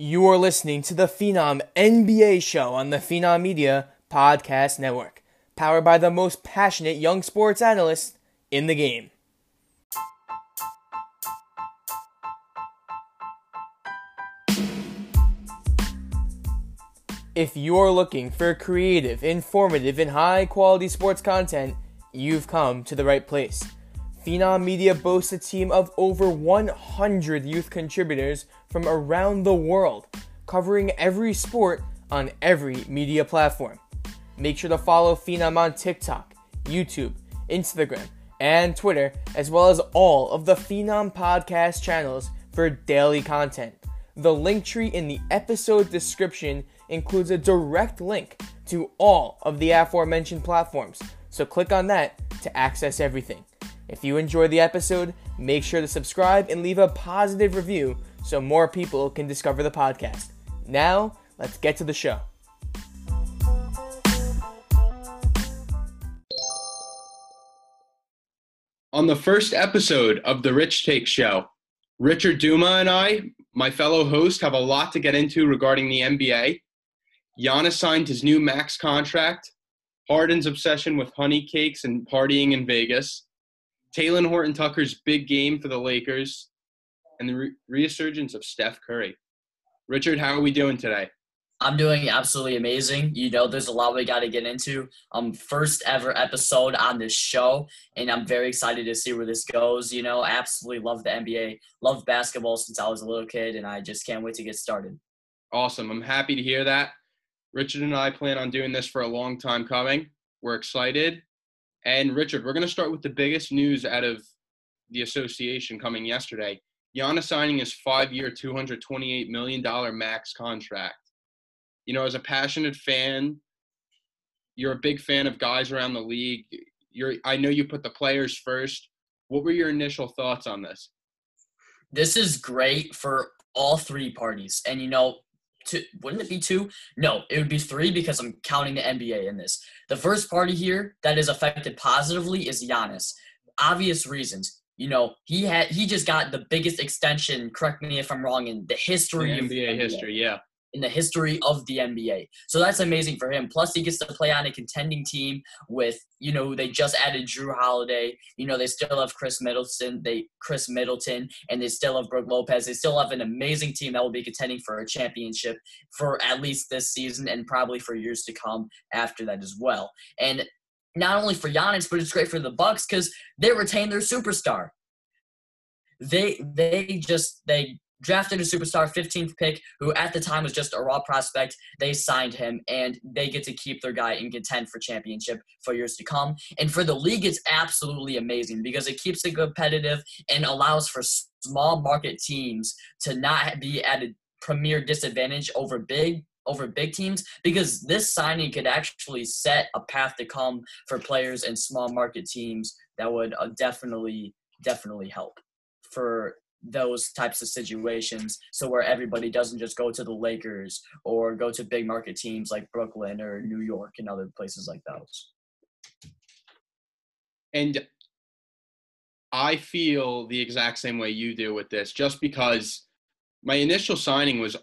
You are listening to the Phenom NBA show on the Phenom Media Podcast Network, powered by the most passionate young sports analysts in the game. If you're looking for creative, informative, and high quality sports content, you've come to the right place. Phenom Media boasts a team of over 100 youth contributors from around the world, covering every sport on every media platform. Make sure to follow Phenom on TikTok, YouTube, Instagram, and Twitter, as well as all of the Phenom podcast channels for daily content. The link tree in the episode description includes a direct link to all of the aforementioned platforms, so click on that to access everything. If you enjoyed the episode, make sure to subscribe and leave a positive review so more people can discover the podcast. Now, let's get to the show. On the first episode of the Rich Take Show, Richard Duma and I, my fellow host, have a lot to get into regarding the NBA. Giannis signed his new max contract, Harden's obsession with honey cakes and partying in Vegas, Talen Horton Tucker's big game for the Lakers, and the re- resurgence of Steph Curry. Richard, how are we doing today? I'm doing absolutely amazing. You know, there's a lot we got to get into. Um, first ever episode on this show, and I'm very excited to see where this goes. You know, absolutely love the NBA, love basketball since I was a little kid, and I just can't wait to get started. Awesome. I'm happy to hear that. Richard and I plan on doing this for a long time coming. We're excited. And Richard, we're going to start with the biggest news out of the association coming yesterday. Giannis signing his five-year, $228 million max contract. You know, as a passionate fan, you're a big fan of guys around the league. You're, I know you put the players first. What were your initial thoughts on this? This is great for all three parties. And, you know, two, wouldn't it be two? No, it would be three because I'm counting the NBA in this. The first party here that is affected positively is Giannis. Obvious reasons. You know, he had he just got the biggest extension. Correct me if I'm wrong in the history the of NBA, the NBA. history, yeah. in the history of the NBA. So that's amazing for him. Plus, he gets to play on a contending team with, you know, they just added Jrue Holiday. You know, they still have Khris Middleton. They Khris Middleton, and they still have Brook Lopez. They still have an amazing team that will be contending for a championship for at least this season and probably for years to come after that as well. And not only for Giannis, but it's great for the Bucks because they retain their superstar. They they just they drafted a superstar 15th pick who at the time was just a raw prospect. They signed him and they get to keep their guy and contend for championship for years to come. And for the league it's absolutely amazing because it keeps it competitive and allows for small market teams to not be at a premier disadvantage over big over big teams because this signing could actually set a path to come for players and small market teams that would uh, definitely definitely help for those types of situations so where everybody doesn't just go to the Lakers or go to big market teams like Brooklyn or New York and other places like those. And I feel the exact same way you do with this, just because my initial signing was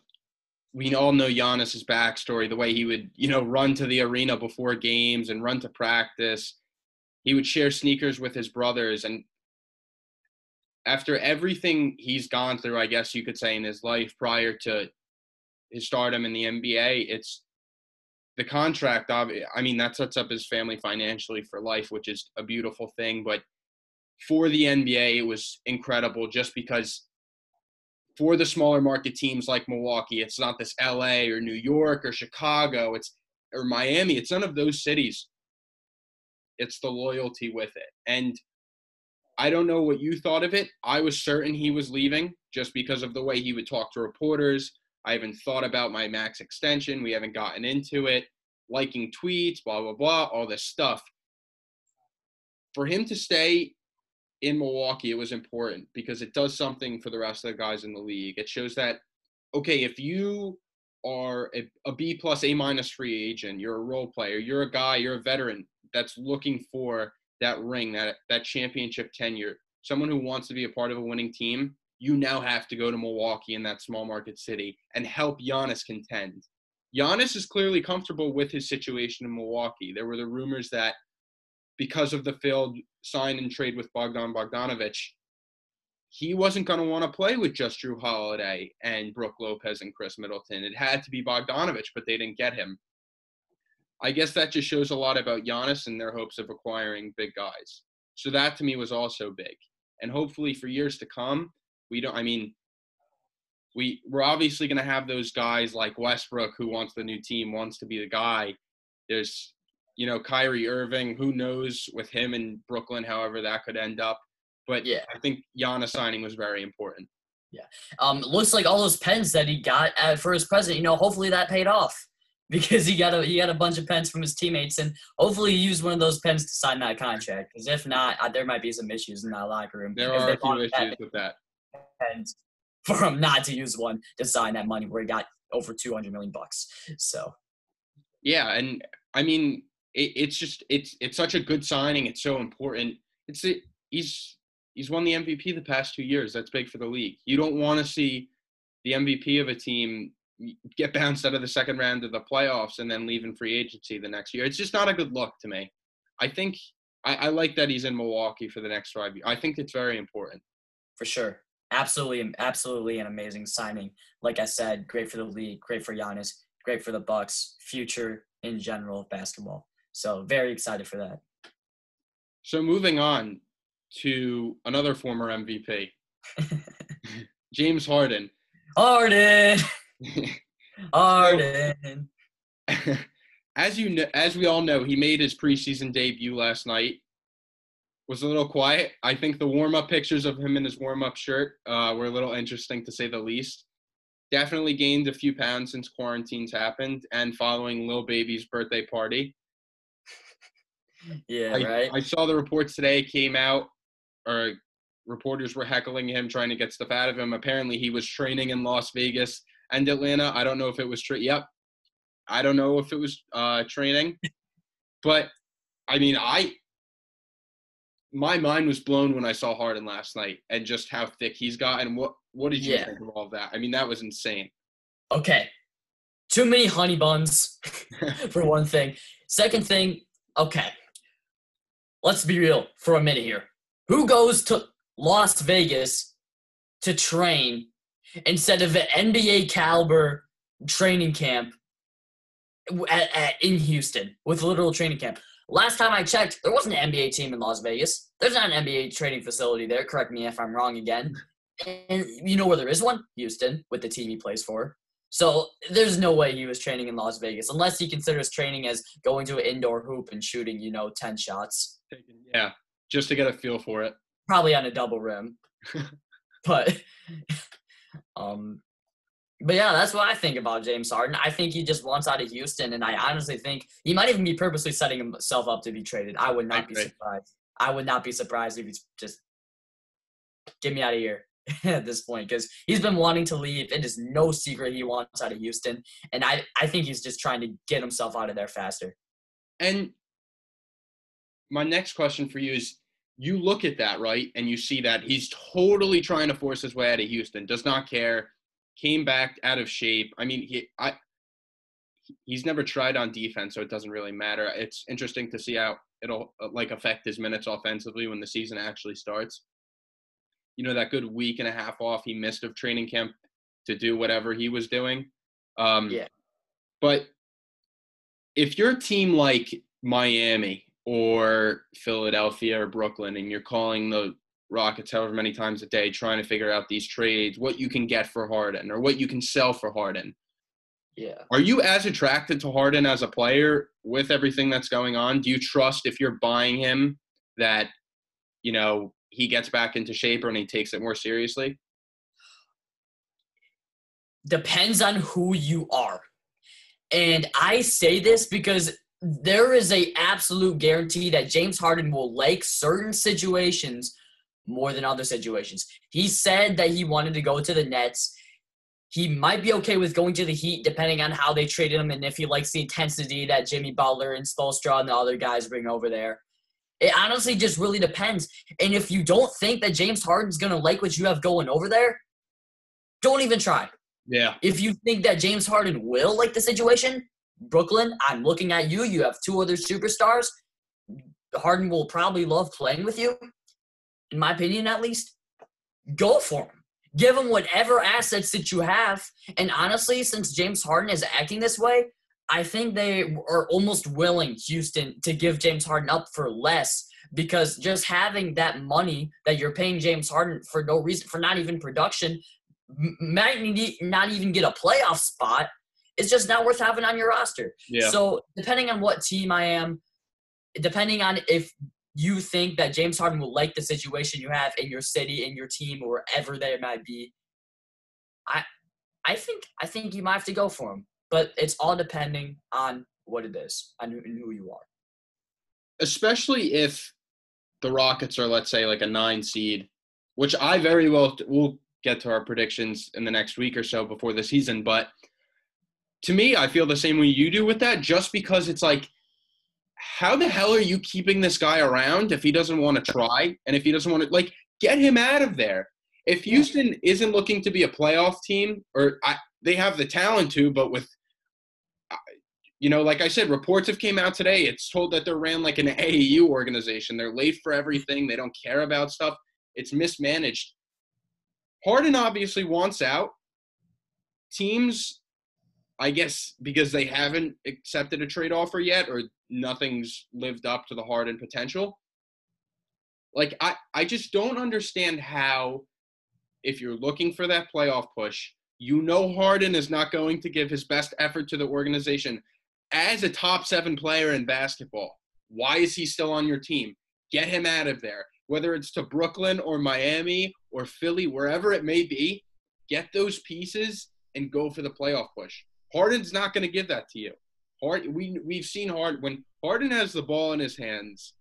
we all know Giannis's backstory, the way he would, you know, run to the arena before games and run to practice. He would share sneakers with his brothers. And after everything he's gone through, I guess you could say, in his life prior to his stardom in the NBA, it's the contract. I mean, that sets up his family financially for life, which is a beautiful thing. But for the NBA, it was incredible just because for the smaller market teams like Milwaukee, it's not this LA or New York or Chicago, it's or Miami, it's none of those cities. It's the loyalty with it. And I don't know what you thought of it. I was certain he was leaving just because of the way he would talk to reporters. I haven't thought about my max extension. We haven't gotten into it. Liking tweets, blah, blah, blah, all this stuff. For him to stay in Milwaukee, it was important because it does something for the rest of the guys in the league. It shows that, okay, if you are a, a B plus, A minus free agent, you're a role player, you're a guy, you're a veteran that's looking for that ring, that that championship tenure, someone who wants to be a part of a winning team, you now have to go to Milwaukee in that small market city and help Giannis contend. Giannis is clearly comfortable with his situation in Milwaukee. There were the rumors that because of the failed sign and trade with Bogdan Bogdanovich, he wasn't going to want to play with just Jrue Holiday and Brook Lopez and Khris Middleton. It had to be Bogdanovich, but they didn't get him. I guess that just shows a lot about Giannis and their hopes of acquiring big guys. So that to me was also big. And hopefully for years to come, we don't I mean we we're obviously going to have those guys like Westbrook who wants the new team, wants to be the guy. There's you know Kyrie Irving, who knows with him in Brooklyn however that could end up. But yeah. I think Giannis signing was very important. Yeah. Um looks like all those pens that he got at, for his present, you know, hopefully that paid off because he got a he got a bunch of pens from his teammates, and hopefully he used one of those pens to sign that contract. Because if not, there might be some issues in that locker room. There are a few issues with that. And for him not to use one to sign that money, where he got over two hundred million bucks. So. Yeah, and I mean, it, it's just it's it's such a good signing. It's so important. It's it, he's he's won the MVP the past two years. That's big for the league. You don't want to see the MVP of a team get bounced out of the second round of the playoffs and then leave in free agency the next year. It's just not a good look to me. I think I, I like that he's in Milwaukee for the next five years. I think it's very important. For sure. Absolutely, absolutely an amazing signing. Like I said, great for the league, great for Giannis, great for the Bucks, future in general of basketball. So very excited for that. So moving on to another former MVP, James Harden. Harden. Harden. as you know, as we all know, he made his preseason debut last night. Was a little quiet. I think the warm-up pictures of him in his warm-up shirt uh, were a little interesting to say the least. Definitely gained a few pounds since quarantines happened and following Lil Baby's birthday party. Yeah, I, right. I saw the reports today came out, or reporters were heckling him, trying to get stuff out of him. Apparently, he was training in Las Vegas and Atlanta. I don't know if it was tra- yep. I don't know if it was uh, training, but I mean, I my mind was blown when I saw Harden last night and just how thick he's gotten. What what did you yeah. think of all of that? I mean, that was insane. Okay, too many honey buns for one thing. Second thing, okay, let's be real for a minute here. Who goes to Las Vegas to train instead of an NBA caliber training camp at, at, in Houston with literal training camp. Last time I checked, there wasn't an NBA team in Las Vegas. There's not an NBA training facility there. Correct me if I'm wrong again. And you know where there is one? Houston, with the team he plays for. So there's no way he was training in Las Vegas unless he considers training as going to an indoor hoop and shooting, you know, 10 shots. Yeah, just to get a feel for it. Probably on a double rim. but um, but yeah, that's what I think about James Harden. I think he just wants out of Houston, and I honestly think he might even be purposely setting himself up to be traded. I would not be surprised. I would not be surprised if he's just get me out of here at this point because he's been wanting to leave. It is no secret he wants out of Houston, and I I think he's just trying to get himself out of there faster. And my next question for you is you look at that, right, and you see that he's totally trying to force his way out of Houston, does not care, came back out of shape. I mean, he I he's never tried on defense, so it doesn't really matter. It's interesting to see how it'll like affect his minutes offensively when the season actually starts. You know, that good week and a half off he missed of training camp to do whatever he was doing. Um, yeah. But if your team like Miami or Philadelphia or Brooklyn and you're calling the Rockets however many times a day trying to figure out these trades, what you can get for Harden or what you can sell for Harden. Yeah. Are you as attracted to Harden as a player with everything that's going on? Do you trust if you're buying him that, you know, he gets back into shape or and he takes it more seriously? Depends on who you are. And I say this because there is a absolute guarantee that James Harden will like certain situations more than other situations. He said that he wanted to go to the Nets. He might be okay with going to the Heat depending on how they traded him and if he likes the intensity that Jimmy Butler and Spoelstra and the other guys bring over there. It honestly just really depends. And if you don't think that James Harden's gonna like what you have going over there, don't even try. Yeah. If you think that James Harden will like the situation, Brooklyn, I'm looking at you. You have two other superstars. Harden will probably love playing with you, in my opinion, at least. Go for him. Give him whatever assets that you have. And honestly, since James Harden is acting this way, I think they are almost willing, Houston, to give James Harden up for less because just having that money that you're paying James Harden for no reason, for not even production, might not even get a playoff spot, is just not worth having on your roster. Yeah. So depending on what team I am, depending on if you think that James Harden will like the situation you have in your city, in your team, or wherever they might be, I I think I think you might have to go for him. But it's all depending on what it is and who you are. Especially if the Rockets are, let's say, like a nine seed, which I very well will get to our predictions in the next week or so before the season. But to me, I feel the same way you do with that, just because it's like how the hell are you keeping this guy around if he doesn't want to try and if he doesn't want to like get him out of there? If Houston isn't looking to be a playoff team, or I, they have the talent to, but with you know, like I said, reports have came out today. It's told that they're ran like an AAU organization. They're late for everything. They don't care about stuff. It's mismanaged. Harden obviously wants out. Teams I guess because they haven't accepted a trade offer yet or nothing's lived up to the Harden potential. Like I, I just don't understand how if you're looking for that playoff push, you know Harden is not going to give his best effort to the organization as a top 7 player in basketball. Why is he still on your team? Get him out of there. Whether it's to Brooklyn or Miami or Philly, wherever it may be, get those pieces and go for the playoff push. Harden's not going to give that to you. Hard, we we've seen Hard when Harden has the ball in his hands,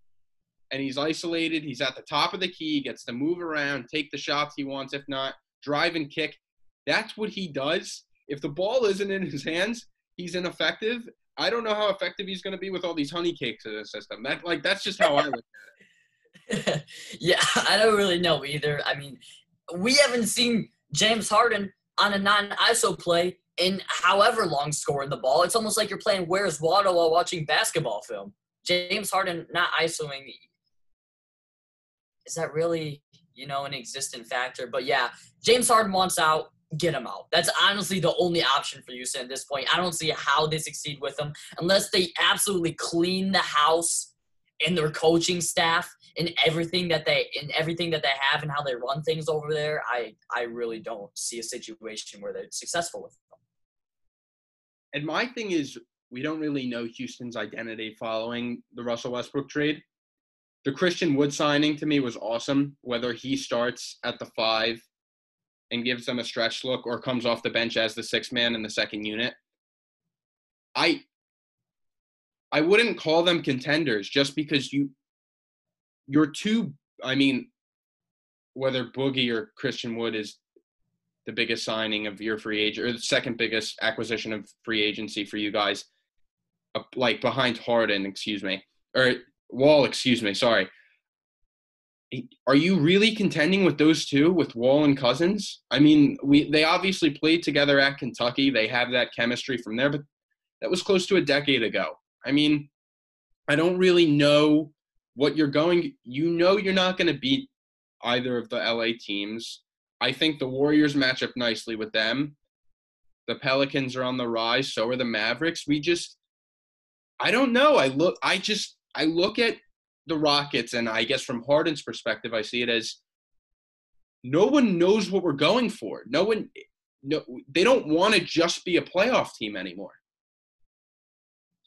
and he's isolated. He's at the top of the key. Gets to move around, take the shots he wants. If not, drive and kick. That's what he does. If the ball isn't in his hands, he's ineffective. I don't know how effective he's going to be with all these honey cakes in the system. That like that's just how I look at it. yeah, I don't really know either. I mean, we haven't seen James Harden on a non-ISO play in however long scoring the ball. It's almost like you're playing Where's Waldo while watching basketball film. James Harden not isoing. Is that really, you know, an existent factor? But yeah, James Harden wants out. Get him out. That's honestly the only option for Houston at this point. I don't see how they succeed with him unless they absolutely clean the house in their coaching staff and everything that they in everything that they have and how they run things over there. I I really don't see a situation where they're successful with them. and my thing is, we don't really know Houston's identity following the Russell Westbrook trade. The Christian Wood signing to me was awesome. Whether he starts at the five and gives them a stretch look or comes off the bench as the sixth man in the second unit, I I wouldn't call them contenders just because you you're too. I mean, whether Boogie or Christian Wood is the biggest signing of your free agent or the second biggest acquisition of free agency for you guys, like behind Harden, excuse me, or Wall, excuse me, sorry. Are you really contending with those two, with Wall and Cousins? I mean, we they obviously played together at Kentucky. They have that chemistry from there, but that was close to a decade ago. I mean, I don't really know what you're going. You know, you're not going to beat either of the LA teams. I think the Warriors match up nicely with them. The Pelicans are on the rise, so are the Mavericks. We just I don't know. I look I just I look at the Rockets and I guess from Harden's perspective, I see it as no one knows what we're going for. No one no they don't want to just be a playoff team anymore.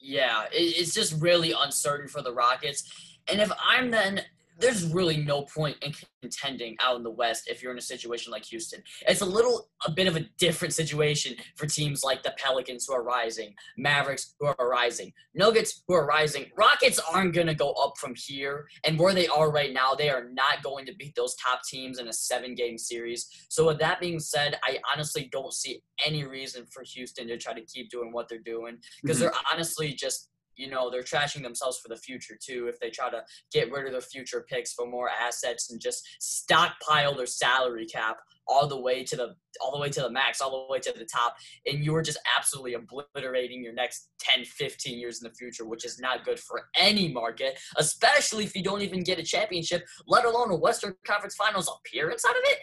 Yeah, it's just really uncertain for the Rockets. And if I'm then there's really no point in contending out in the West if you're in a situation like Houston. It's a little a bit of a different situation for teams like the Pelicans who are rising, Mavericks who are rising, Nuggets who are rising. Rockets aren't going to go up from here, and where they are right now, they are not going to beat those top teams in a seven-game series. So with that being said, I honestly don't see any reason for Houston to try to keep doing what they're doing because mm-hmm. they're honestly just you know, they're trashing themselves for the future too if they try to get rid of their future picks for more assets and just stockpile their salary cap all the way to the all the way to the max, all the way to the top, and you're just absolutely obliterating your next 10, 15 years in the future, which is not good for any market, especially if you don't even get a championship, let alone a Western Conference Finals appearance out of it.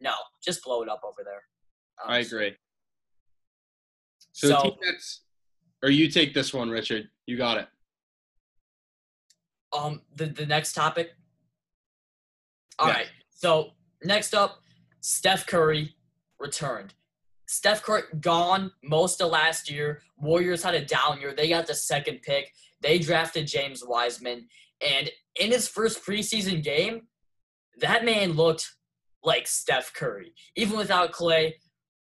No, just blow it up over there. I agree. So, so or you take this one, Richard. You got it. Um, the the next topic. All right. So next up, Steph Curry returned. Steph Curry gone most of last year. Warriors had a down year. They got the second pick. They drafted James Wiseman, and in his first preseason game, that man looked like Steph Curry, even without Klay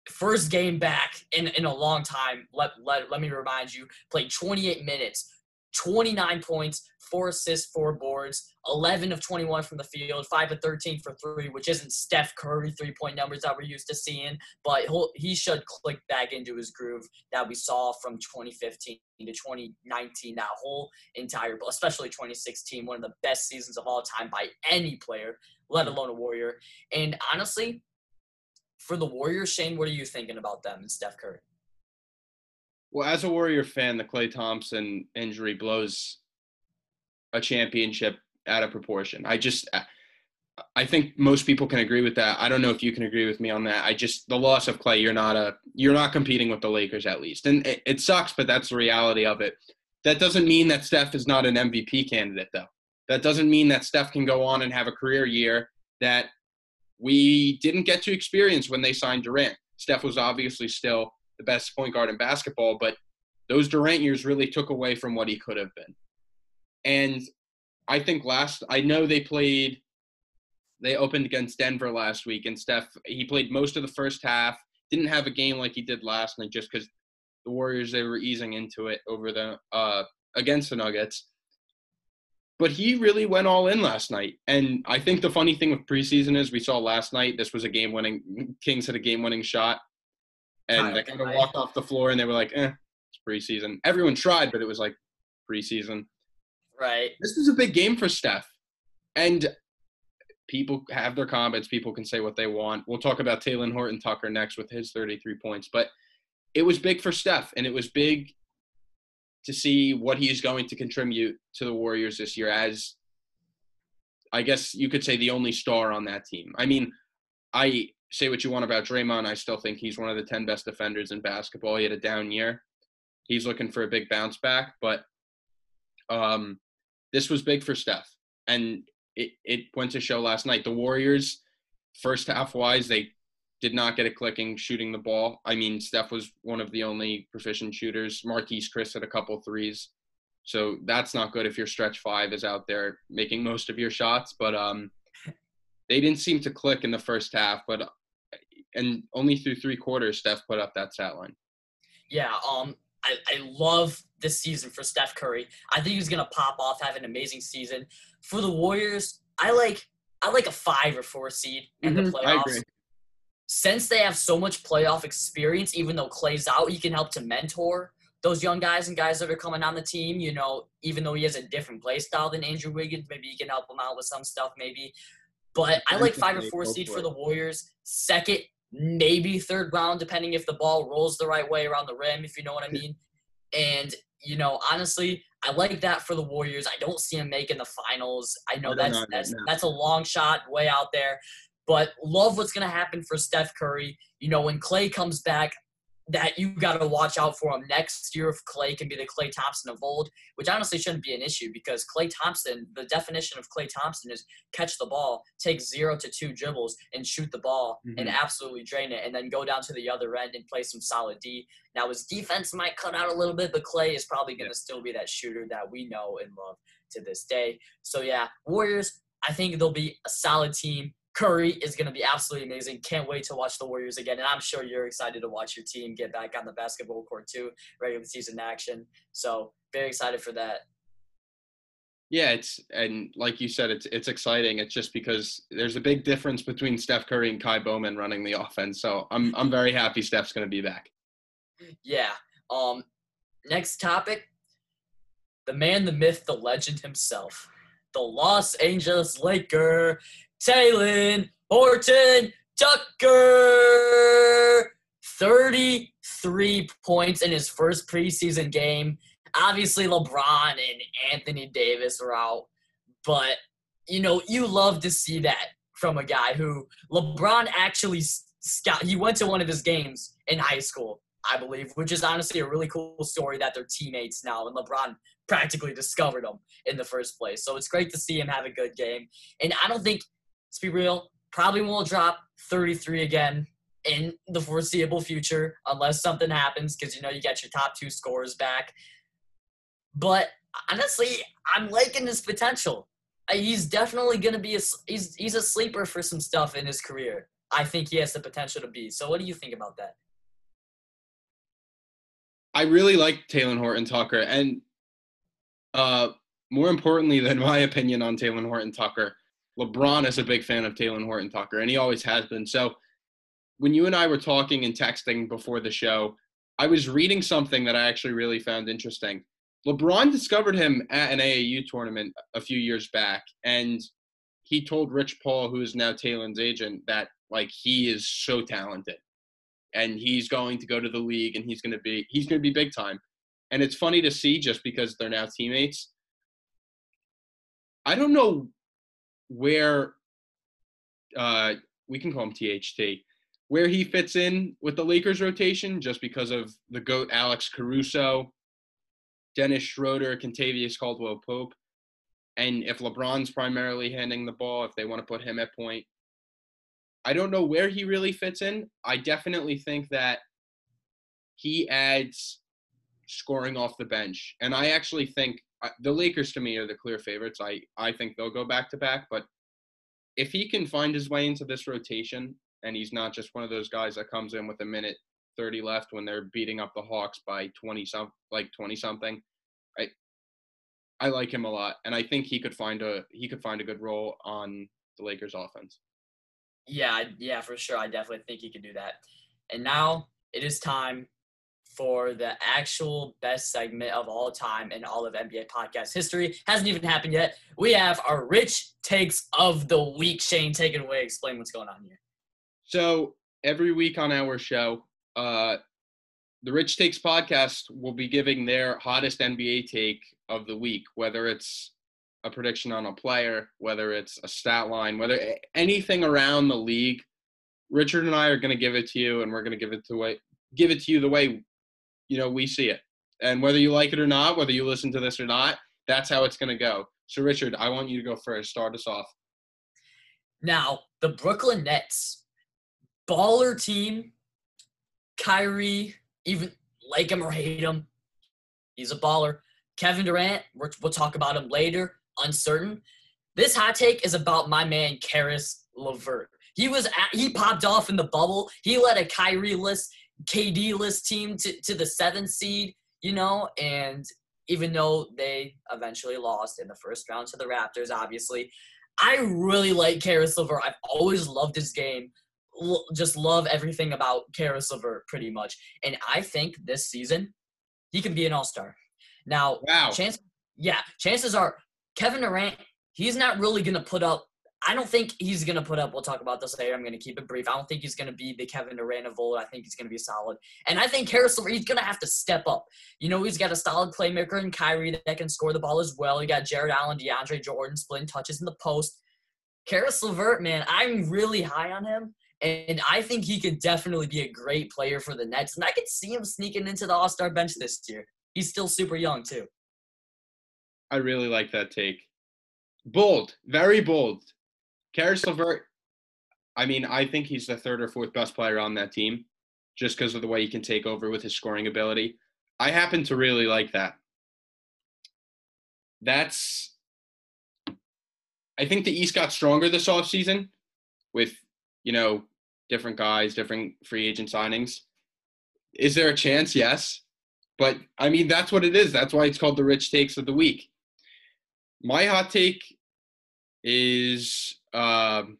first game back in, in a long time. Let, let, let me remind you, played 28 minutes, 29 points, four assists, four boards, 11 of 21 from the field, 5 of 13 for three, which isn't Steph Curry three point numbers that we're used to seeing, but he should click back into his groove that we saw from 2015 to 2019. That whole entire, especially 2016, one of the best seasons of all time by any player, let alone a Warrior. And honestly, for the Warriors, Shane, what are you thinking about them and Steph Curry? Well, as a Warrior fan, the Klay Thompson injury blows a championship out of proportion. I just, I think most people can agree with that. I don't know if you can agree with me on that. I just the loss of Klay, you're not a, you're not competing with the Lakers at least, and it, it sucks, but that's the reality of it. That doesn't mean that Steph is not an MVP candidate, though. That doesn't mean that Steph can go on and have a career year that we didn't get to experience when they signed Durant. Steph was obviously still the best point guard in basketball, but those Durant years really took away from what he could have been. And I think last, I know they played, they opened against Denver last week, and Steph, he played most of the first half, didn't have a game like he did last night just because the Warriors, they were easing into it over the, uh, against the Nuggets but he really went all in last night. And I think the funny thing with preseason is we saw last night this was a game winning Kings had a game winning shot, and they kind of walked off the floor and they were like, "Eh, it's preseason." Everyone tried, but it was like preseason. Right. This was a big game for Steph, and people have their comments. People can say what they want. We'll talk about Talen Horton Tucker next with his 33 points, but it was big for Steph, and it was big to see what he's going to contribute to the Warriors this year as I guess you could say the only star on that team. I mean, I say what you want about Draymond, I still think he's one of the 10 best defenders in basketball. He had a down year. He's looking for a big bounce back, but um, this was big for Steph. And it, it went to show last night. The Warriors, first half wise, they did not get it clicking shooting the ball. I mean, Steph was one of the only proficient shooters. Marquese Chriss had a couple threes. So that's not good if your stretch five is out there making most of your shots. But um, they didn't seem to click in the first half. But and only through three quarters, Steph put up that stat line. Yeah, um, I, I love this season for Steph Curry. I think he's gonna pop off, have an amazing season. For the Warriors, I like I like a five or four seed in mm-hmm, the playoffs since they have so much playoff experience, even though Klay's out, he can help to mentor those young guys and guys that are coming on the team. You know, even though he has a different play style than Andrew Wiggins, maybe he can help them out with some stuff, maybe. But I like five or four seed for the Warriors. Second, maybe third round, depending if the ball rolls the right way around the rim, if you know what I mean. And you know, honestly, I like that for the Warriors. I don't see them making the finals. I know that's that's that's a long shot way out there. But love what's going to happen for Steph Curry. You know, when Klay comes back, that you got to watch out for him next year if Klay can be the Klay Thompson of old, which honestly shouldn't be an issue because Klay Thompson, the definition of Klay Thompson is catch the ball, take zero to two dribbles, and shoot the ball mm-hmm. and absolutely drain it, and then go down to the other end and play some solid D. Now his defense might cut out a little bit, but Klay is probably going to still be that shooter that we know and love to this day. So yeah, Warriors, I think they'll be a solid team. Curry is going to be absolutely amazing. Can't wait to watch the Warriors again. And I'm sure you're excited to watch your team get back on the basketball court too, regular season action. So very excited for that. Yeah, it's and like you said, it's it's exciting. It's just because there's a big difference between Steph Curry and Ky Bowman running the offense. So I'm I'm very happy Steph's going to be back. Yeah. Um. Next topic. the man, the myth, the legend himself, the Los Angeles Laker, Talen Horton Tucker. 33 points in his first preseason game. Obviously, LeBron and Anthony Davis are out, but you know, you love to see that from a guy who LeBron actually scout. He went to one of his games in high school, I believe, which is honestly a really cool story that they're teammates now, and LeBron practically discovered him in the first place. So it's great to see him have a good game. And I don't think, to be real, probably won't drop 33 again in the foreseeable future unless something happens because you know you get your top two scores back. But honestly, I'm liking his potential. Uh, he's definitely going to be a he's he's a sleeper for some stuff in his career. I think he has the potential to be. So what do you think about that? I really like Talen Horton Tucker and uh more importantly than my opinion on Talen Horton Tucker, LeBron is a big fan of Talen Horton Tucker and he always has been. So when you and I were talking and texting before the show, I was reading something that I actually really found interesting. LeBron discovered him at an AAU tournament a few years back, and he told Rich Paul, who is now Talen's agent, that like he is so talented, and he's going to go to the league, and he's going to be he's going to be big time. And it's funny to see just because they're now teammates. I don't know where uh, we can call him THT where he fits in with the Lakers rotation just because of the GOAT Alex Caruso, Dennis Schroeder, Kentavious Caldwell Pope. And if LeBron's primarily handing the ball, if they want to put him at point, I don't know where he really fits in. I definitely think that he adds scoring off the bench. And I actually think the Lakers to me are the clear favorites. I, I think they'll go back to back. But if he can find his way into this rotation and he's not just one of those guys that comes in with a minute 30 left when they're beating up the Hawks by 20 some like 20 something. I I like him a lot and I think he could find a he could find a good role on the Lakers offense. Yeah, yeah, for sure. I definitely think he could do that. And now it is time for the actual best segment of all time in all of NBA podcast history. Hasn't even happened yet. We have our rich takes of the week. Shane, take it away. Explain what's going on here. So every week on our show, uh, the Rich Takes podcast will be giving their hottest NBA take of the week, whether it's a prediction on a player, whether it's a stat line, whether anything around the league. Richard and I are going to give it to you, and we're going to give it to way, give it to you the way you know we see it. And whether you like it or not, whether you listen to this or not, that's how it's going to go. So, Richard, I want you to go first. Start us off. Now, the Brooklyn Nets, baller team, Kyrie, even like him or hate him, he's a baller. Kevin Durant, we'll talk about him later, uncertain. This hot take is about my man, Caris LeVert. He was at, he popped off in the bubble. He led a Kyrie list, KD list team to, to the seventh seed, you know, and even though they eventually lost in the first round to the Raptors, obviously, I really like Caris LeVert. I've always loved his game just love everything about Caris LeVert pretty much. And I think this season he can be an all star. Now, wow. chance, yeah, chances are Kevin Durant, he's not really going to put up. I don't think he's going to put up. We'll talk about this later. I'm going to keep it brief. I don't think he's going to be the Kevin Durant of old. I think he's going to be solid. And I think LeVert, he's going to have to step up. You know, he's got a solid playmaker in Kyrie that can score the ball as well. You got Jarrett Allen, DeAndre Jordan splitting touches in the post. Caris LeVert, man, I'm really high on him. And I think he could definitely be a great player for the Nets. And I could see him sneaking into the All Star bench this year. He's still super young, too. I really like that take. Bold, very bold. Caris LeVert, I mean, I think he's the third or fourth best player on that team just because of the way he can take over with his scoring ability. I happen to really like that. That's I think the East got stronger this offseason with, you know, different guys, different free agent signings. Is there a chance? Yes. But I mean, that's what it is. That's why it's called the rich takes of the week. My hot take is um,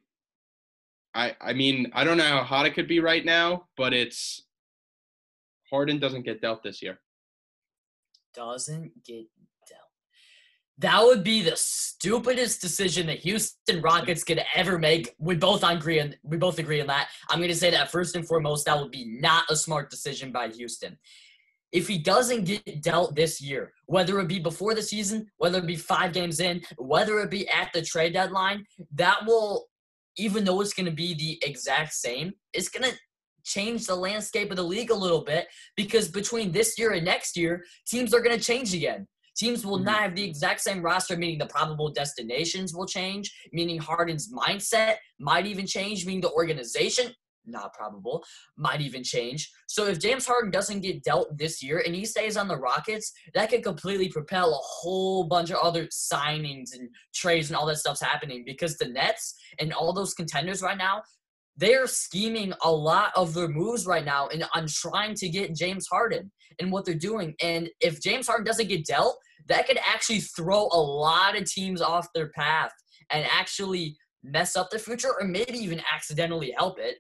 I I mean, I don't know how hot it could be right now, but it's Harden doesn't get dealt this year. Doesn't get dealt. That would be the stupidest decision the Houston Rockets could ever make. We both agree on we both agree on that. I'm going to say that first and foremost, that would be not a smart decision by Houston. If he doesn't get dealt this year, whether it be before the season, whether it be five games in, whether it be at the trade deadline, that will, even though it's going to be the exact same, it's going to change the landscape of the league a little bit because between this year and next year, teams are going to change again. Teams will not mm-hmm. have the exact same roster, meaning the probable destinations will change, meaning Harden's mindset might even change, meaning the organization, not probable, might even change. So if James Harden doesn't get dealt this year and he stays on the Rockets, that could completely propel a whole bunch of other signings and trades and all that stuff's happening because the Nets and all those contenders right now, they're scheming a lot of their moves right now and on trying to get James Harden and what they're doing. And if James Harden doesn't get dealt, that could actually throw a lot of teams off their path and actually mess up their future or maybe even accidentally help it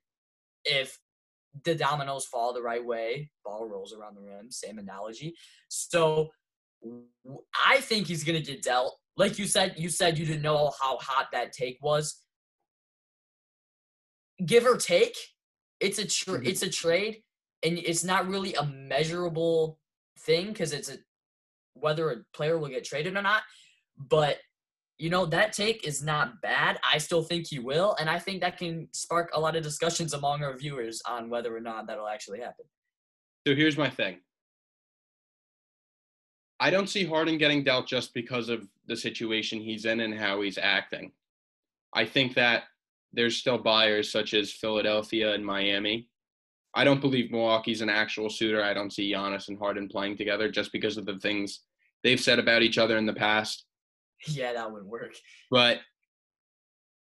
if the dominoes fall the right way, ball rolls around the rim, same analogy. So I think he's going to get dealt. Like you said, you said you didn't know how hot that take was give or take, it's a tra- mm-hmm. it's a trade, and it's not really a measurable thing because it's a whether a player will get traded or not. But you know that take is not bad. I still think he will, and I think that can spark a lot of discussions among our viewers on whether or not that'll actually happen. So here's my thing. I don't see Harden getting dealt just because of the situation he's in and how he's acting. I think that there's still buyers such as Philadelphia and Miami. I don't believe Milwaukee's an actual suitor. I don't see Giannis and Harden playing together just because of the things they've said about each other in the past. Yeah, that would work. But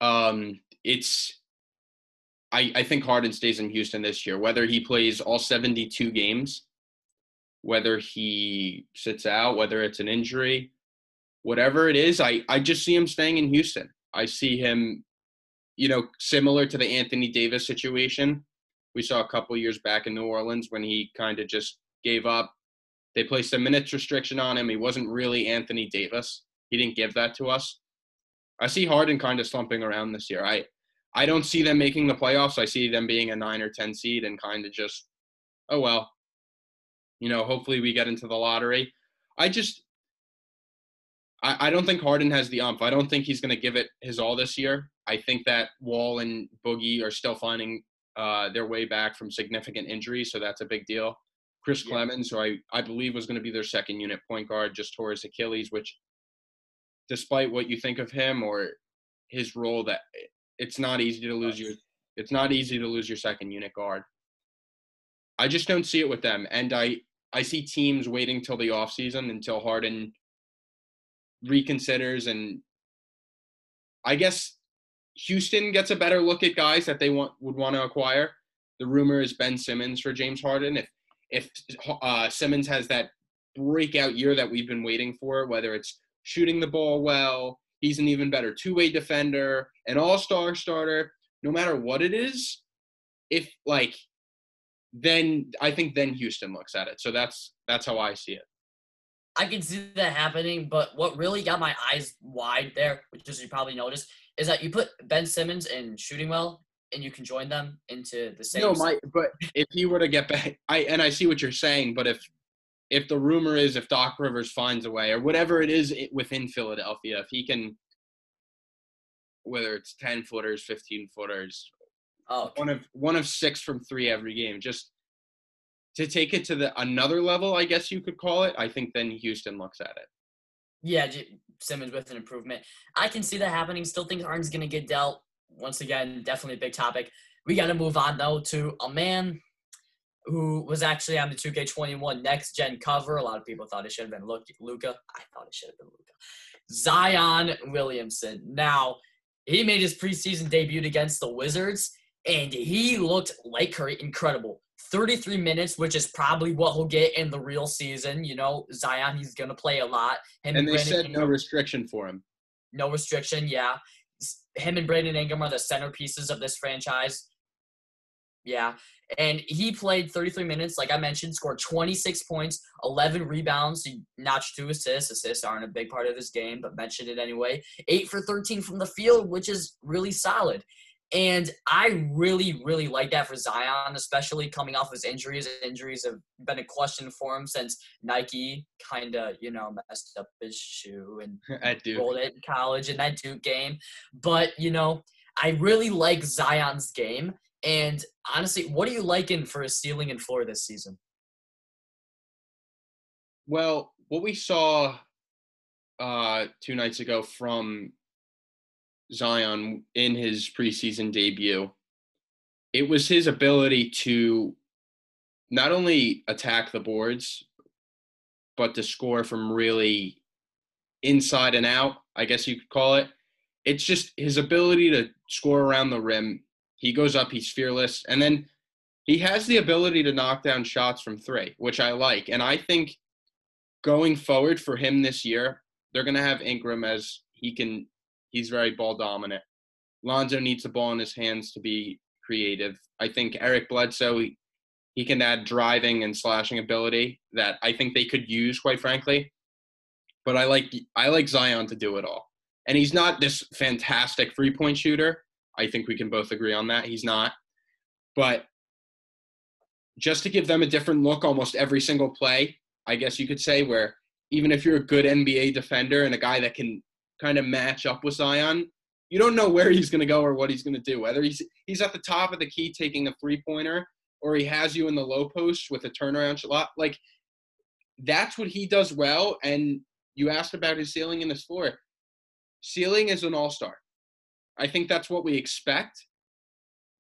um, it's I, I think Harden stays in Houston this year, whether he plays all 72 games, whether he sits out, whether it's an injury, whatever it is, I, I just see him staying in Houston. I see him you know, similar to the Anthony Davis situation we saw a couple years back in New Orleans when he kind of just gave up. They placed a minutes restriction on him. He wasn't really Anthony Davis. He didn't give that to us. I see Harden kind of slumping around this year. I I don't see them making the playoffs. I see them being a 9 or 10 seed and kind of just oh well. You know, hopefully we get into the lottery. I just I, I don't think Harden has the umph. I don't think he's going to give it his all this year. I think that Wall and Boogie are still finding uh, their way back from significant injuries, so that's a big deal. Chris yeah. Clemons, who I, I believe was going to be their second unit point guard, just tore his Achilles, which, despite what you think of him or his role, that it's not easy to lose your it's not easy to lose your second unit guard. I just don't see it with them, and I I see teams waiting till the offseason until Harden reconsiders and I guess Houston gets a better look at guys that they want would want to acquire. The rumor is Ben Simmons for James Harden. If if uh, Simmons has that breakout year that we've been waiting for, whether it's shooting the ball well, he's an even better two-way defender, an all-star starter. No matter what it is, if like, then I think then Houston looks at it. So that's that's how I see it. I can see that happening, but what really got my eyes wide there, which is you probably noticed, is that you put Ben Simmons and shooting well, and you can join them into the same. No, my but if he were to get back, I and I see what you're saying, but if if the rumor is if Doc Rivers finds a way or whatever it is within Philadelphia, if he can, whether it's ten footers, fifteen footers, oh, one of one of six from three every game, just to take it to the another level, I guess you could call it. I think then Houston looks at it. Yeah, Simmons with an improvement. I can see that happening. Still think Harden's going to get dealt. Once again, definitely a big topic. We got to move on, though, to a man who was actually on the 2K21 next gen cover. A lot of people thought it should have been Luka. I thought it should have been Luka. Zion Williamson. Now, he made his preseason debut against the Wizards, and he looked like incredible. 33 minutes, which is probably what he'll get in the real season. You know, Zion, he's going to play a lot. Him and they Brandon said Ingram, no restriction for him. No restriction, yeah. Him and Brandon Ingram are the centerpieces of this franchise. Yeah. And he played 33 minutes, like I mentioned, scored 26 points, 11 rebounds, he notched two assists. Assists aren't a big part of his game, but mentioned it anyway. Eight for 13 from the field, which is really solid. And I really, really like that for Zion, especially coming off his injuries. Injuries have been a question for him since Nike kind of, you know, messed up his shoe and rolled it in college in that Duke game. But, you know, I really like Zion's game. And honestly, what are you liking for his ceiling and floor this season? Well, what we saw uh, two nights ago from Zion in his preseason debut, it was his ability to not only attack the boards, but to score from really inside and out, I guess you could call it. It's just his ability to score around the rim. He goes up, he's fearless. And then he has the ability to knock down shots from three, which I like. And I think going forward for him this year, they're going to have Ingram as he can, he's very ball dominant. Lonzo needs the ball in his hands to be creative. I think Eric Bledsoe, he, he can add driving and slashing ability that I think they could use, quite frankly. But I like I like Zion to do it all. And he's not this fantastic three point shooter. I think we can both agree on that. He's not. But just to give them a different look almost every single play, I guess you could say, where even if you're a good NBA defender and a guy that can kind of match up with Zion, you don't know where he's going to go or what he's going to do. Whether he's he's at the top of the key taking a three pointer or he has you in the low post with a turnaround shot, like that's what he does well. And you asked about his ceiling and his floor. Ceiling is an all star. I think that's what we expect.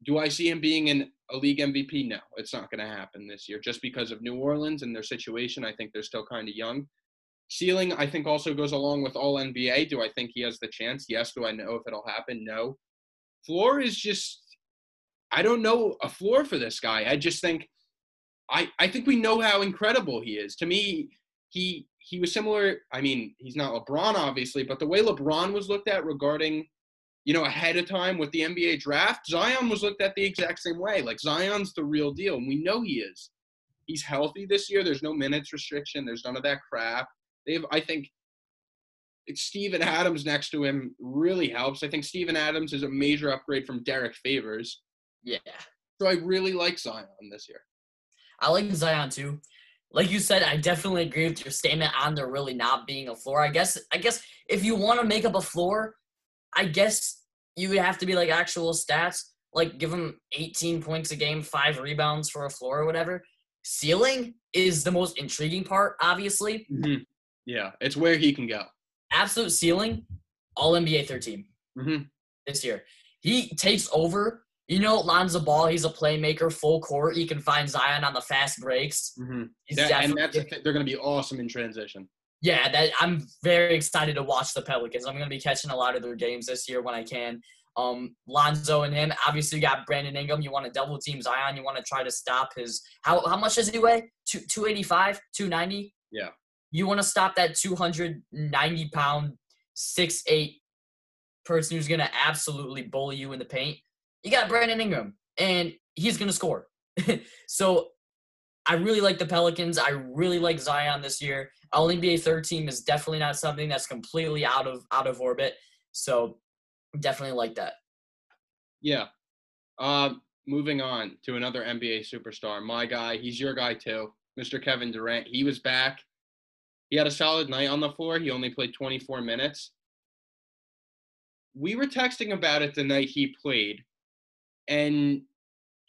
Do I see him being in a league MVP? No, it's not going to happen this year just because of New Orleans and their situation. I think they're still kind of young. Ceiling, I think, also goes along with all NBA. Do I think he has the chance? Yes. Do I know if it'll happen? No. Floor is just, I don't know a floor for this guy. I just think, I, I think we know how incredible he is. To me, he he was similar. I mean, he's not LeBron, obviously, but the way LeBron was looked at regarding, you know, ahead of time with the NBA draft, Zion was looked at the exact same way. Like Zion's the real deal, and we know he is. He's healthy this year. There's no minutes restriction. There's none of that crap. They've, I think, Steven Adams next to him really helps. I think Steven Adams is a major upgrade from Derrick Favors. Yeah. So I really like Zion this year. I like Zion too. Like you said, I definitely agree with your statement on there really not being a floor. I guess I guess if you want to make up a floor, I guess you would have to be like actual stats, like give him 18 points a game, five rebounds for a floor or whatever. Ceiling is the most intriguing part, obviously. Mm-hmm. Yeah, it's where he can go. Absolute ceiling, all NBA 13 mm-hmm. this year. He takes over you know, Lonzo Ball, he's a playmaker, full court. He can find Zion on the fast breaks. Mm-hmm. That, and that's they're going to be awesome in transition. Yeah, that I'm very excited to watch the Pelicans. I'm going to be catching a lot of their games this year when I can. Um, Lonzo and him. Obviously, you got Brandon Ingram. You want to double team Zion. You want to try to stop his. How how much does he weigh? Two two eighty five, two ninety. Yeah. You want to stop that two hundred ninety pound, six eight person who's going to absolutely bully you in the paint you got Brandon Ingram, and he's going to score. so I really like the Pelicans. I really like Zion this year. All NBA third team is definitely not something that's completely out of out of orbit. So definitely like that. Yeah. Uh, moving on to another NBA superstar, my guy. He's your guy too, Mr. Kevin Durant. He was back. He had a solid night on the floor. He only played 24 minutes. We were texting about it the night he played, and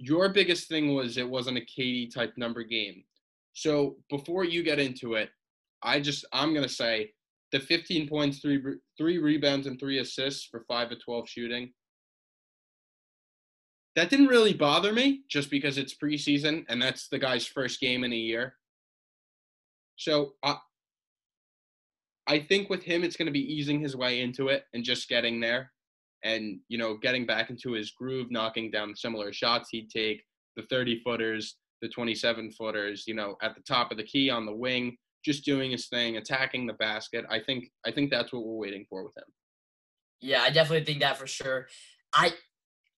your biggest thing was it wasn't a KD type number game. So before you get into it, I just I'm gonna say the 15 points, three three rebounds, and three assists for five of 12 shooting. That didn't really bother me, just because it's preseason and that's the guy's first game in a year. So I I think with him, it's going to be easing his way into it and just getting there and you know getting back into his groove, knocking down similar shots he'd take, the 30 footers, the 27 footers, you know, at the top of the key on the wing, just doing his thing, attacking the basket. I think I think that's what we're waiting for with him. Yeah, I definitely think that for sure. I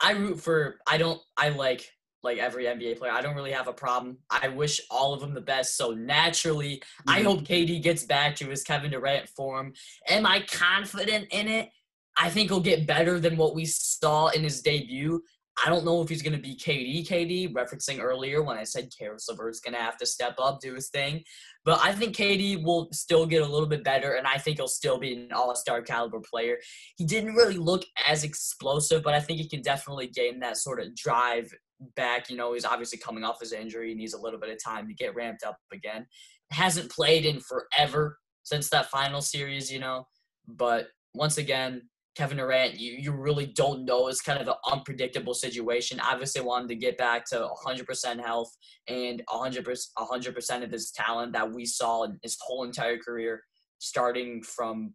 I root for I don't I like like every NBA player. I don't really have a problem. I wish all of them the best. So naturally, mm-hmm. I hope KD gets back to his Kevin Durant form. Am I confident in it? I think he'll get better than what we saw in his debut. I don't know if he's going to be KD, KD, referencing earlier when I said Caris LeVert's going to have to step up, do his thing. But I think KD will still get a little bit better, and I think he'll still be an all star caliber player. He didn't really look as explosive, but I think he can definitely gain that sort of drive back. You know, he's obviously coming off his injury, he needs a little bit of time to get ramped up again. Hasn't played in forever since that final series, you know. But once again, Kevin Durant, you, you really don't know. It's kind of an unpredictable situation. Obviously, wanted to get back to 100% health and 100%, 100% of his talent that we saw in his whole entire career, starting from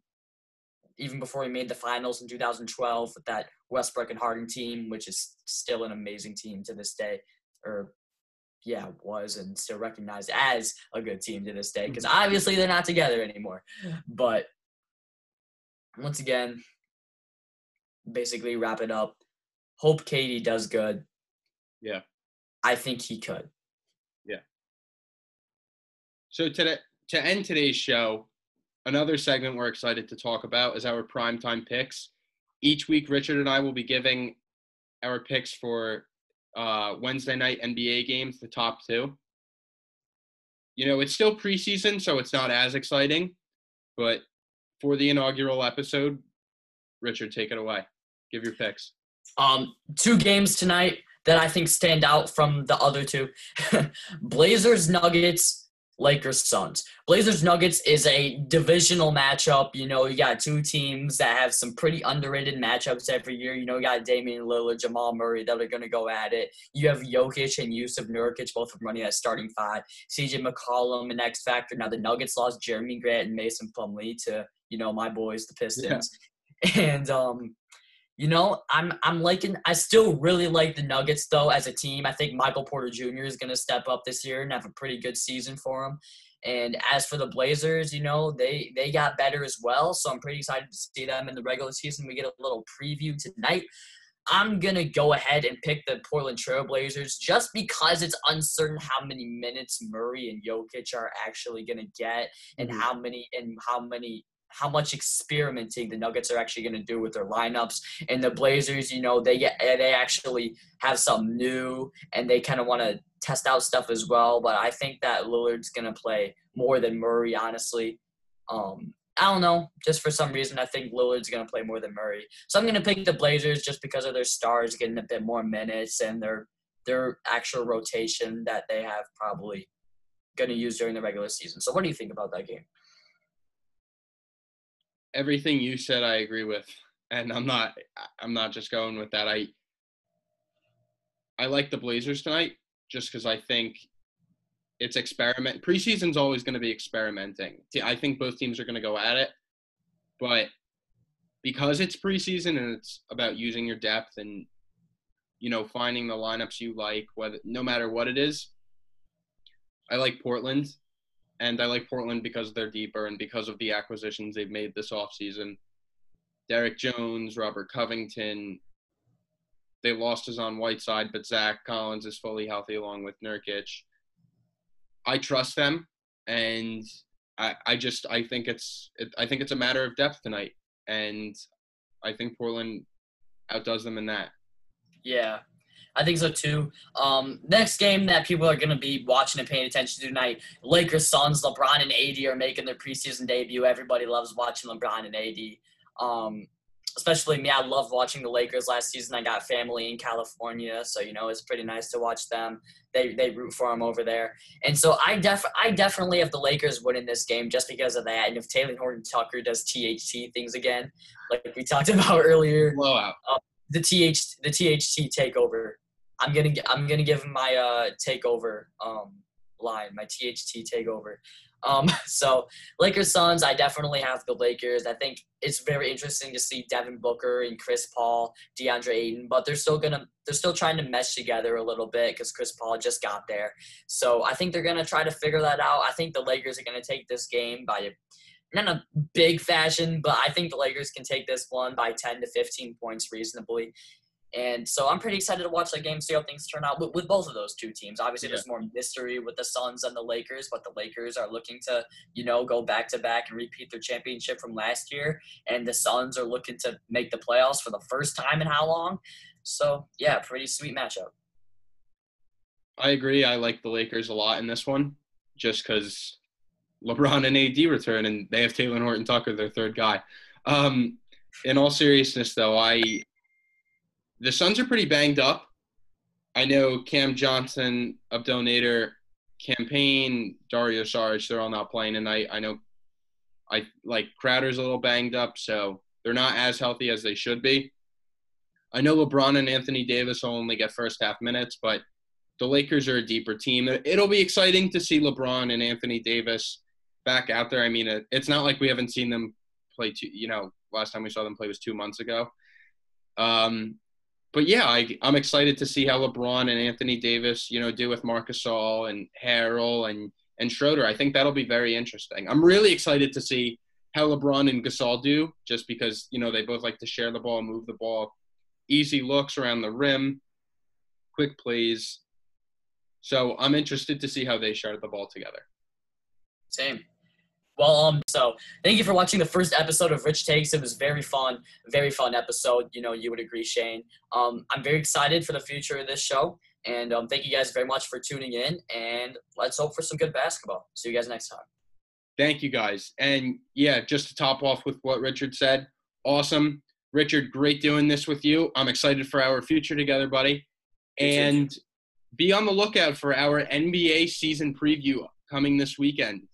even before he made the finals in 2012 with that Westbrook and Harden team, which is still an amazing team to this day, or yeah, was and still recognized as a good team to this day because obviously they're not together anymore. But once again, basically wrap it up. Hope KD does good. Yeah. I think he could. Yeah. So today to end today's show, another segment we're excited to talk about is our primetime picks. Each week, Richard and I will be giving our picks for uh, Wednesday night NBA games, the top two. You know, it's still preseason, so it's not as exciting, but for the inaugural episode, Richard, take it away. Give your picks. Um, two games tonight that I think stand out from the other two. Blazers Nuggets, Lakers Suns. Blazers Nuggets is a divisional matchup. You know, you got two teams that have some pretty underrated matchups every year. You know, you got Damian Lillard, Jamal Murray that are going to go at it. You have Jokic and Jusuf Nurkic both running at starting five. CJ McCollum and X Factor. Now the Nuggets lost Jerami Grant and Mason Plumlee to you know my boys, the Pistons. Yeah. And um, you know, I'm I'm liking. I still really like the Nuggets though as a team. I think Michael Porter Jr. is going to step up this year and have a pretty good season for him. And as for the Blazers, you know, they they got better as well. So I'm pretty excited to see them in the regular season. We get a little preview tonight. I'm gonna go ahead and pick the Portland Trailblazers just because it's uncertain how many minutes Murray and Jokic are actually gonna get, and mm-hmm. how many and how many how much experimenting the Nuggets are actually going to do with their lineups. And the Blazers, you know, they get they actually have something new and they kind of want to test out stuff as well. But I think that Lillard's going to play more than Murray, honestly. Um, I don't know. Just for some reason, I think Lillard's going to play more than Murray. So I'm going to pick the Blazers just because of their stars getting a bit more minutes and their their actual rotation that they have probably going to use during the regular season. So what do you think about that game? Everything you said I agree with. And I'm not I'm not just going with that. I I like the Blazers tonight just because I think it's experiment. Preseason's always going to be experimenting. I think both teams are going to go at it, but because it's preseason and it's about using your depth and you know finding the lineups you like, whether no matter what it is. I like Portland and I like Portland because they're deeper and because of the acquisitions they've made this offseason. Derrick Jones, Robert Covington. They lost Hassan Whiteside, but Zach Collins is fully healthy along with Nurkic. I trust them, and I, I just I think it's it, I think it's a matter of depth tonight, and I think Portland outdoes them in that. Yeah, I think so too. Um, next game that people are going to be watching and paying attention to tonight, Lakers Suns. LeBron and AD are making their preseason debut. Everybody loves watching LeBron and AD. Um, especially me, I loved watching the Lakers last season. I got family in California, so you know it's pretty nice to watch them. They they root for them over there, and so I def I definitely have the Lakers winning this game just because of that. And if Talen Horton Tucker does THT things again, like we talked about earlier, blowout. Uh, the TH the THT takeover I'm gonna I'm gonna give my uh takeover um line, my THT takeover. Um, so Lakers Suns, I definitely have the Lakers. I think it's very interesting to see Devin Booker and Chris Paul, DeAndre Ayton, but they're still gonna they're still trying to mesh together a little bit because Chris Paul just got there. So I think they're gonna try to figure that out. I think the Lakers are gonna take this game by not a big fashion, but I think the Lakers can take this one by 10 to 15 points reasonably. And so I'm pretty excited to watch that game, see how things turn out with, with both of those two teams. Obviously, Yeah. there's more mystery with the Suns and the Lakers, but the Lakers are looking to, you know, go back to back and repeat their championship from last year. And the Suns are looking to make the playoffs for the first time in how long? So, yeah, pretty sweet matchup. I agree. I like the Lakers a lot in this one, just because LeBron and AD return, and they have Talen Horton Tucker, their third guy. Um, in all seriousness, though, I the Suns are pretty banged up. I know Cam Johnson, Abdel Nader, Cam Payne, Dario Saric, they're all not playing tonight. I know, I like Crowder's a little banged up, so they're not as healthy as they should be. I know LeBron and Anthony Davis will only get first half minutes, but the Lakers are a deeper team. It'll be exciting to see LeBron and Anthony Davis back out there. I mean, it, it's not like we haven't seen them play. Two, you know, last time we saw them play was two months ago. Um, but yeah, I, I'm excited to see how LeBron and Anthony Davis, you know, do with Marc Gasol and Harrell and and Schroeder. I think that'll be very interesting. I'm really excited to see how LeBron and Gasol do, just because you know they both like to share the ball, move the ball, easy looks around the rim, quick plays. So I'm interested to see how they share the ball together. Same. Well, um, so thank you for watching the first episode of Rich Takes. It was very fun, very fun episode. You know, you would agree, Shane. Um, I'm very excited for the future of this show, and um, thank you guys very much for tuning in. And let's hope for some good basketball. See you guys next time. Thank you guys. And yeah, just to top off with what Richard said, awesome. Richard, great doing this with you. I'm excited for our future together, buddy. And be on the lookout for our NBA season preview coming this weekend.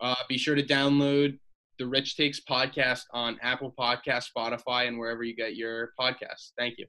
Uh, be sure to download the Rich Takes podcast on Apple Podcast, Spotify, and wherever you get your podcasts. Thank you.